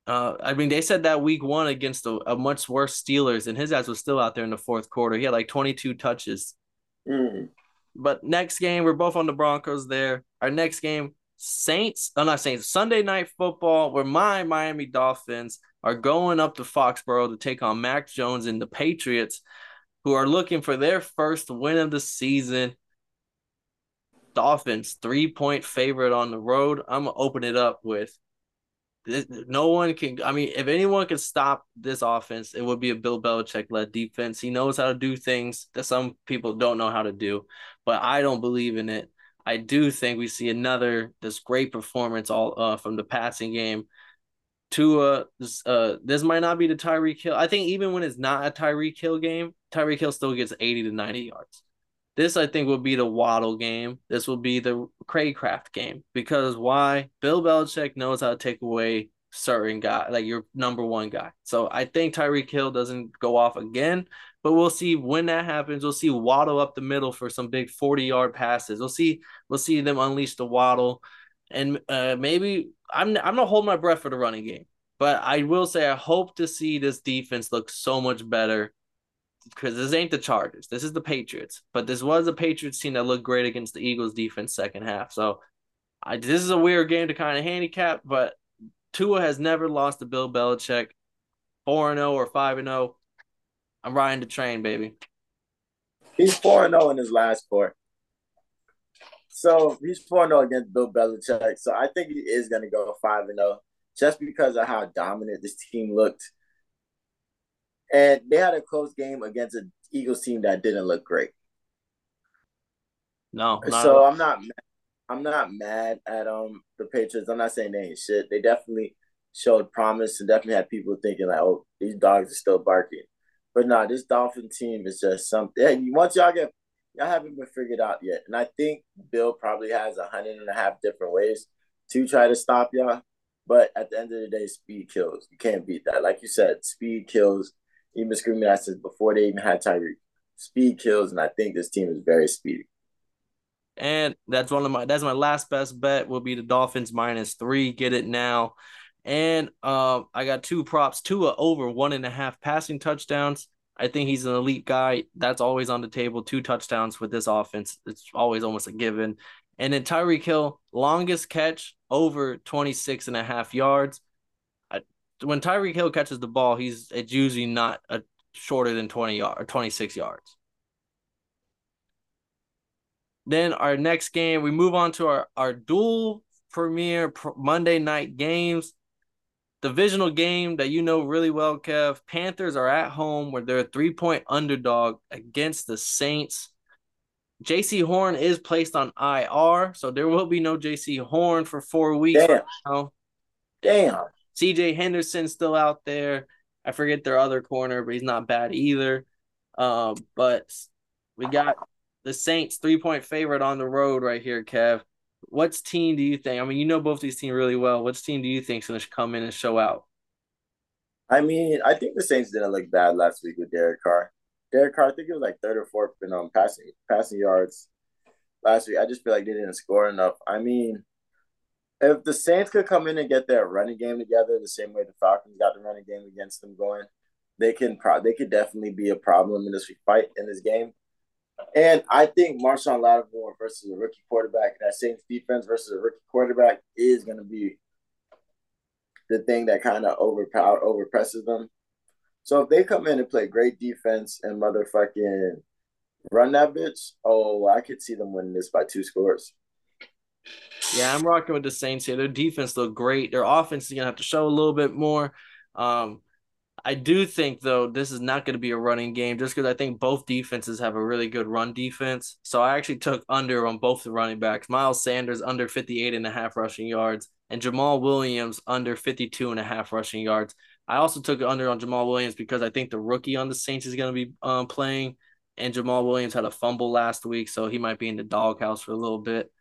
Uh, I mean, they said that week one against a, a, much worse Steelers, and his ass was still out there in the fourth quarter. He had like 22 touches. Mm. But next game, we're both on the Broncos there. Our next game, Saints, I'm not saying Sunday night football, where my Miami Dolphins are going up to Foxborough to take on Mac Jones and the Patriots, who are looking for their first win of the season. Dolphins, three point favorite on the road. I'm gonna open it up with no one can. I mean, if anyone can stop this offense, it would be a Bill Belichick led defense. He knows how to do things that some people don't know how to do, but I don't believe in it. I do think we see another this great performance all uh, from the passing game. Tua, this, uh, this might not be the Tyreek Hill. I think even when it's not a Tyreek Hill game, Tyreek Hill still gets 80 to 90 yards. This, I think, will be the Waddle game. This will be the Cracraft game. Because why? Bill Belichick knows how to take away certain guy, like your number one guy. So I think Tyreek Hill doesn't go off again. But we'll see when that happens. We'll see Waddle up the middle for some big 40 yard passes. We'll see we'll see them unleash the Waddle. And uh, maybe I'm I'm not holding my breath for the running game. But I will say I hope to see this defense look so much better because this ain't the Chargers. This is the Patriots. But this was a Patriots team that looked great against the Eagles defense second half. So I, this is a weird game to kind of handicap, but Tua has never lost to Bill Belichick. 4 0 or 5 0. I'm riding the train, baby. He's 4 0 in his last four. So he's 4 0 against Bill Belichick. So I think he is going to go 5 0 just because of how dominant this team looked. And they had a close game against an Eagles team that didn't look great. No. so I'm not I'm not mad at um the Patriots. I'm not saying they ain't shit. They definitely showed promise and definitely had people thinking like, oh, these dogs are still barking. But nah, this Dolphin team is just something. Once y'all get y'all haven't been figured out yet. And I think Bill probably has a hundred and a half different ways to try to stop y'all. But at the end of the day, speed kills. You can't beat that. Like you said, speed kills. Even screaming at said before they even had Tyreek. Speed kills, and I think this team is very speedy. And that's one of my that's my last best bet will be the Dolphins minus three. Get it now. And um, I got two props, Tua over one and a half passing touchdowns. I think he's an elite guy. That's always on the table. Two touchdowns with this offense. It's always almost a given. And then Tyreek Hill, longest catch over 26 and a half yards. I, when Tyreek Hill catches the ball, he's it's usually not a shorter than 20 yard or 26 yards. Then our next game, we move on to our, our dual premiere Monday night games divisional game that you know really well, Kev. Panthers are at home where they're a three point underdog against the Saints. Jaycee Horn is placed on IR, so there will be no Jaycee Horn for four weeks. Damn. Right Damn. CJ Henderson still out there. I forget their other corner, but he's not bad either. Um, but we got the Saints three point favorite on the road right here, Kev what's team do you think? I mean, you know both these teams really well. What's team do you think is going to come in and show out? I mean, I think the Saints didn't look bad last week with Derek Carr. Derek Carr, I think it was like third or fourth in um passing passing yards last week. I just feel like they didn't score enough. I mean, if the Saints could come in and get their running game together the same way the Falcons got the running game against them going, they can pro- they could definitely be a problem in this fight in this game. And I think Marshon Lattimore versus a rookie quarterback, that Saints defense versus a rookie quarterback is going to be the thing that kind of overpower overpresses them. So if they come in and play great defense and motherfucking run that bitch, oh, I could see them winning this by two scores. Yeah, I'm rocking with the Saints here. Their defense looked great. Their offense is gonna have to show a little bit more. Um, I do think though this is not going to be a running game just because I think both defenses have a really good run defense. So I actually took under on both the running backs. Miles Sanders under 58 and a half rushing yards and Jamaal Williams under 52 and a half rushing yards. I also took under on Jamaal Williams because I think the rookie on the Saints is going to be um, playing and Jamaal Williams had a fumble last week, so he might be in the doghouse for a little bit.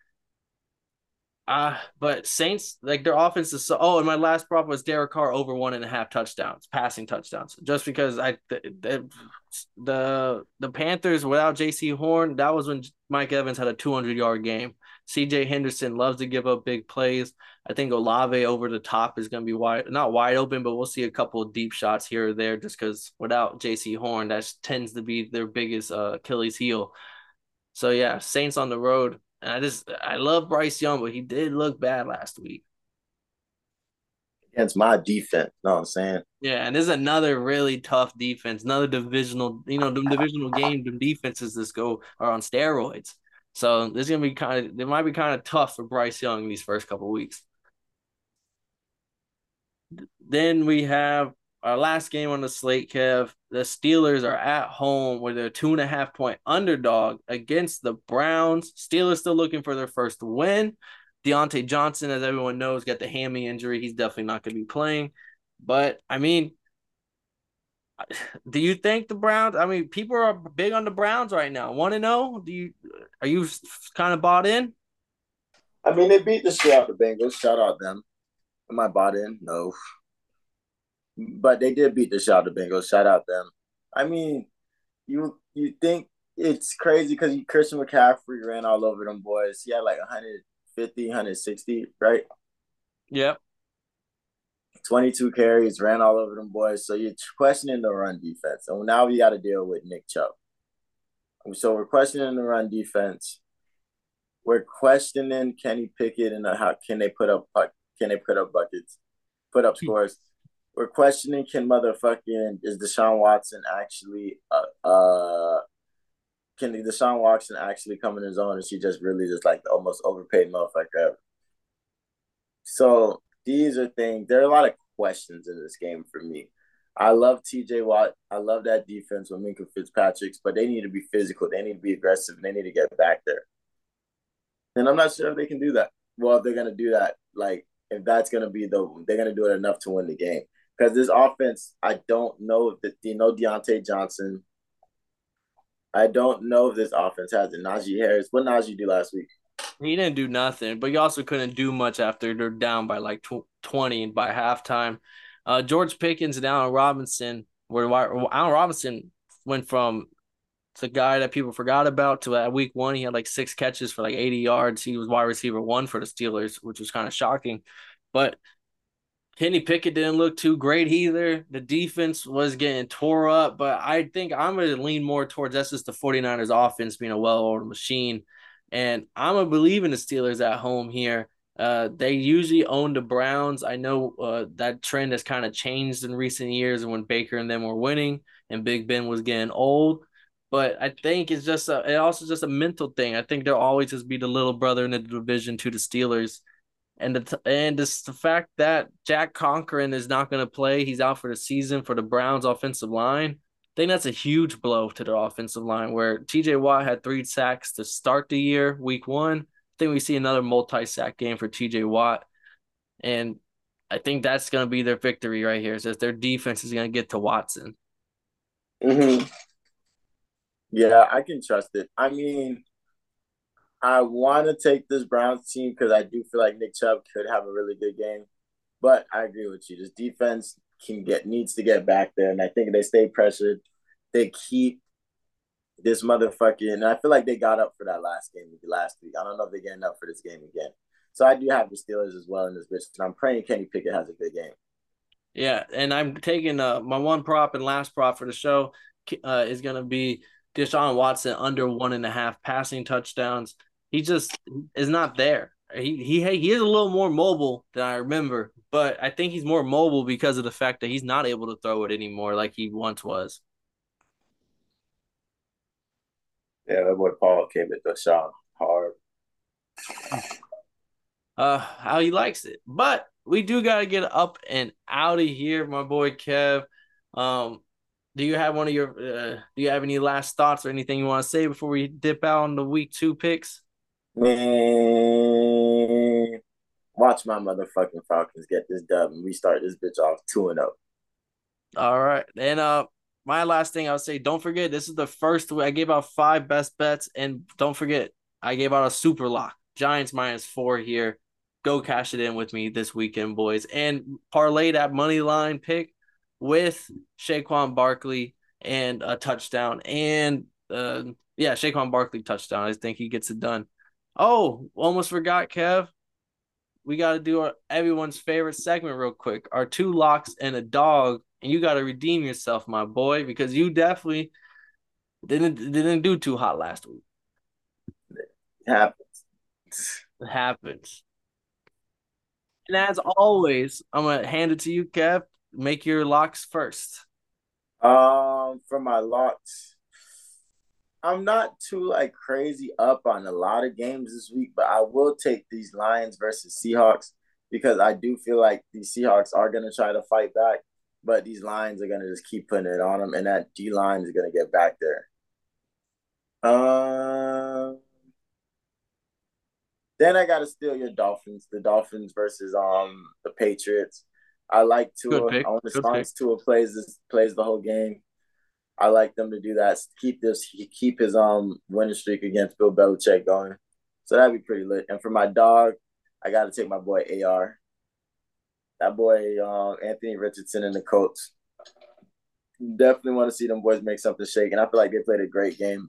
Uh, but Saints, like their offense is so. Oh, and my last prop was Derek Carr over one and a half touchdowns, passing touchdowns. Just because I, the the, the Panthers without Jaycee Horn, that was when Mike Evans had a 200 yard game. CJ Henderson loves to give up big plays. I think Olave over the top is going to be wide, not wide open, but we'll see a couple of deep shots here or there just because without Jaycee Horn, that tends to be their biggest uh, Achilles heel. So, yeah, Saints on the road. And I just I love Bryce Young, but he did look bad last week. Against my defense, you know what I'm saying? Yeah, and there's another really tough defense, another divisional, you know, divisional game, the defenses this go are on steroids. So this is gonna be kind of it might be kind of tough for Bryce Young these first couple weeks. Then we have our last game on the slate, Kev, the Steelers are at home with a two and a half point underdog against the Browns. Steelers still looking for their first win. Diontae Johnson, as everyone knows, got the hammy injury. He's definitely not going to be playing. But I mean, do you think the Browns? I mean, people are big on the Browns right now. Want to know? Do you are you kind of bought in? I mean, they beat the shit out the Bengals. Shout out them. Am I bought in? No but they did beat the shot of Bengals. Shout out them. I mean, you you think it's crazy because Christian McCaffrey ran all over them boys. He had like 150, 160, right? Yep. 22 carries, ran all over them boys. So you're questioning the run defense. And now we got to deal with Nick Chubb. So we're questioning the run defense. We're questioning Kenny Pickett and how can they put up can they put up buckets, put up scores we're questioning can motherfucking is Deshaun Watson actually uh, uh can Deshaun Watson actually come in his own? Is he just really just like the almost overpaid motherfucker ever. So these are things. There are a lot of questions in this game for me. I love TJ Watt. I love that defense with Minkah Fitzpatrick's, but they need to be physical. They need to be aggressive, and they need to get back there. And I'm not sure if they can do that. Well, if they're gonna do that, like if that's gonna be the they're gonna do it enough to win the game. Because this offense, I don't know if the you know Diontae Johnson. I don't know if this offense has it. Najee Harris. What Najee do last week? He didn't do nothing, but you also couldn't do much after they're down by like tw- 20 by halftime. Uh, George Pickens and Allen Robinson, where I Allen Robinson went from the guy that people forgot about to at week one, he had like six catches for like 80 yards. He was wide receiver one for the Steelers, which was kind of shocking. But Kenny Pickett didn't look too great either. The defense was getting tore up, but I think I'm going to lean more towards that's just the 49ers offense being a well oiled machine. And I'm going to believe in the Steelers at home here. Uh, they usually own the Browns. I know uh, that trend has kind of changed in recent years when Baker and them were winning and Big Ben was getting old. But I think it's just a, it also just a mental thing. I think they'll always just be the little brother in the division to the Steelers and the and it's the fact that Jack Conklin is not going to play. He's out for the season for the Browns offensive line. I think that's a huge blow to their offensive line. Where T.J. Watt had three sacks to start the year, week one. I think we see another multi-sack game for T.J. Watt, and I think that's going to be their victory right here. Is that their defense is going to get to Watson. Mm-hmm. Yeah, I can trust it. I mean, I want to take this Browns team because I do feel like Nick Chubb could have a really good game. But I agree with you. This defense can get needs to get back there, and I think they stay pressured. They keep this motherfucking. And I feel like they got up for that last game last week. I don't know if they're getting up for this game again. So I do have the Steelers as well in this bitch, and I'm praying Kenny Pickett has a good game. Yeah, and I'm taking uh my one prop and last prop for the show uh, is gonna be Deshaun Watson under one and a half passing touchdowns he just is not there. He he he is a little more mobile than I remember, but I think he's more mobile because of the fact that he's not able to throw it anymore like he once was. Yeah, that boy Paul came at the shot hard. Uh, how he likes it, but we do gotta get up and out of here, my boy Kev. Um, do you have one of your uh, do you have any last thoughts or anything you want to say before we dip out on the week two picks? Man, watch my motherfucking Falcons get this dub and we start this bitch off 2 and 0. All right. And uh my last thing I would say, don't forget this is the first I gave out five best bets, and don't forget I gave out a super lock. Giants minus four here. Go cash it in with me this weekend, boys. And parlay that money line pick with Saquon Barkley and a touchdown. And uh yeah, Saquon Barkley touchdown. I think he gets it done. Oh, almost forgot, Kev. We got to do our everyone's favorite segment real quick. Our two locks and a dog, and you got to redeem yourself, my boy, because you definitely didn't didn't do too hot last week. It happens. It happens. And as always, I'm gonna hand it to you, Kev. Make your locks first. Um, for my locks, I'm not too like crazy up on a lot of games this week, but I will take these Lions versus Seahawks because I do feel like these Seahawks are gonna try to fight back, but these Lions are gonna just keep putting it on them, and that D line is gonna get back there. Um, then I gotta steal your Dolphins. The Dolphins versus um the Patriots. I like Tua. I want to Tua plays this plays the whole game. I like them to do that. Keep this, keep his um winning streak against Bill Belichick going. So that'd be pretty lit. And for my dog, I got to take my boy AR. That boy, uh, Anthony Richardson and the Colts. Definitely want to see them boys make something shake. And I feel like they played a great game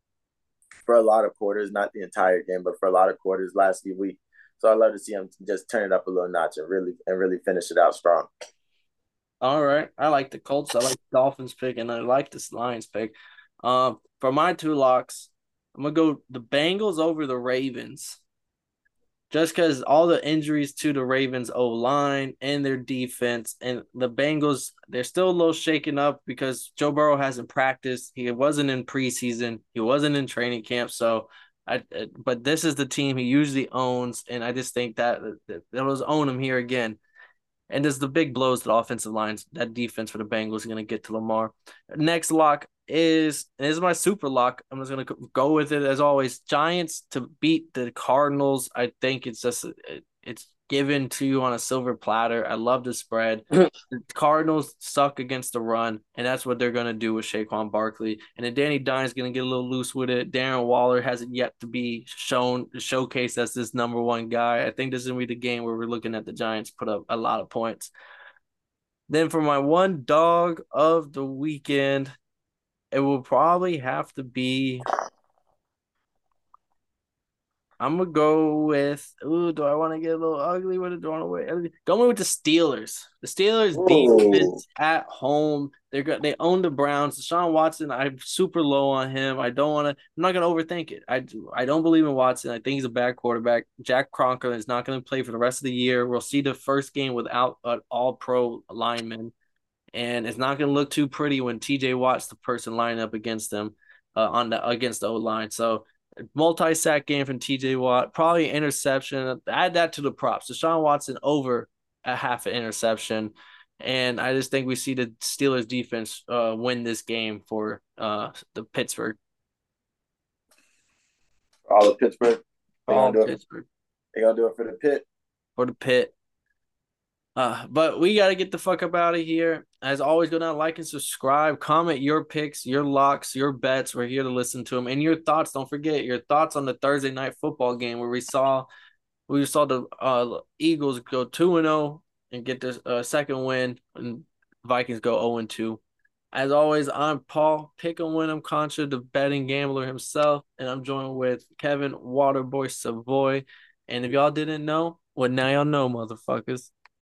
for a lot of quarters, not the entire game, but for a lot of quarters last week. So I love to see them just turn it up a little notch and really and really finish it out strong. All right. I like the Colts. I like the Dolphins pick, and I like this Lions pick. Um, for my two locks, I'm gonna go the Bengals over the Ravens. just because all the injuries to the Ravens O line and their defense and the Bengals, they're still a little shaken up because Joe Burrow hasn't practiced. He wasn't in preseason. He wasn't in training camp. So I, but this is the team he usually owns, and I just think that that was own him here again. And there's the big blows the offensive lines. That defense for the Bengals going to get to Lamar. Next lock is is my super lock. I'm just going to go with it as always. Giants to beat the Cardinals. I think it's just it's given to you on a silver platter. I love the spread. the Cardinals suck against the run, and that's what they're going to do with Saquon Barkley. And then Danny is going to get a little loose with it. Darren Waller hasn't yet to be shown, showcased as this number one guy. I think this is going to be the game where we're looking at the Giants put up a lot of points. Then for my one dog of the weekend, it will probably have to be I'm gonna go with. Ooh, do I want to get a little ugly with it? Do I want to wait? Going with the Steelers. The Steelers defense at home. They're good. They own the Browns. Deshaun Watson. I'm super low on him. I don't want to. I'm not gonna overthink it. I I don't believe in Watson. I think he's a bad quarterback. Jack Conklin is not gonna play for the rest of the year. We'll see the first game without an All Pro lineman, and it's not gonna look too pretty when T.J. Watt's the person lining up against them uh, on the against the O line. So multi sack game from TJ Watt, probably interception. Add that to the props. Deshaun Watson over a half an interception. And I just think we see the Steelers defense uh, win this game for uh, the Pittsburgh. All the Pittsburgh. All Pittsburgh. They gonna do it for the pit. For the pit. Uh, but we got to get the fuck up out of here. As always, go down, like and subscribe, comment your picks, your locks, your bets. We're here to listen to them and your thoughts. Don't forget your thoughts on the Thursday night football game where we saw we saw the uh, Eagles go two and zero oh and get this uh, second win, and Vikings go zero and two. As always, I'm Paul Pick and Win. I'm Contra, the betting gambler himself, and I'm joined with Kevin Waterboy Savoy. And if y'all didn't know, well, now y'all know, motherfuckers.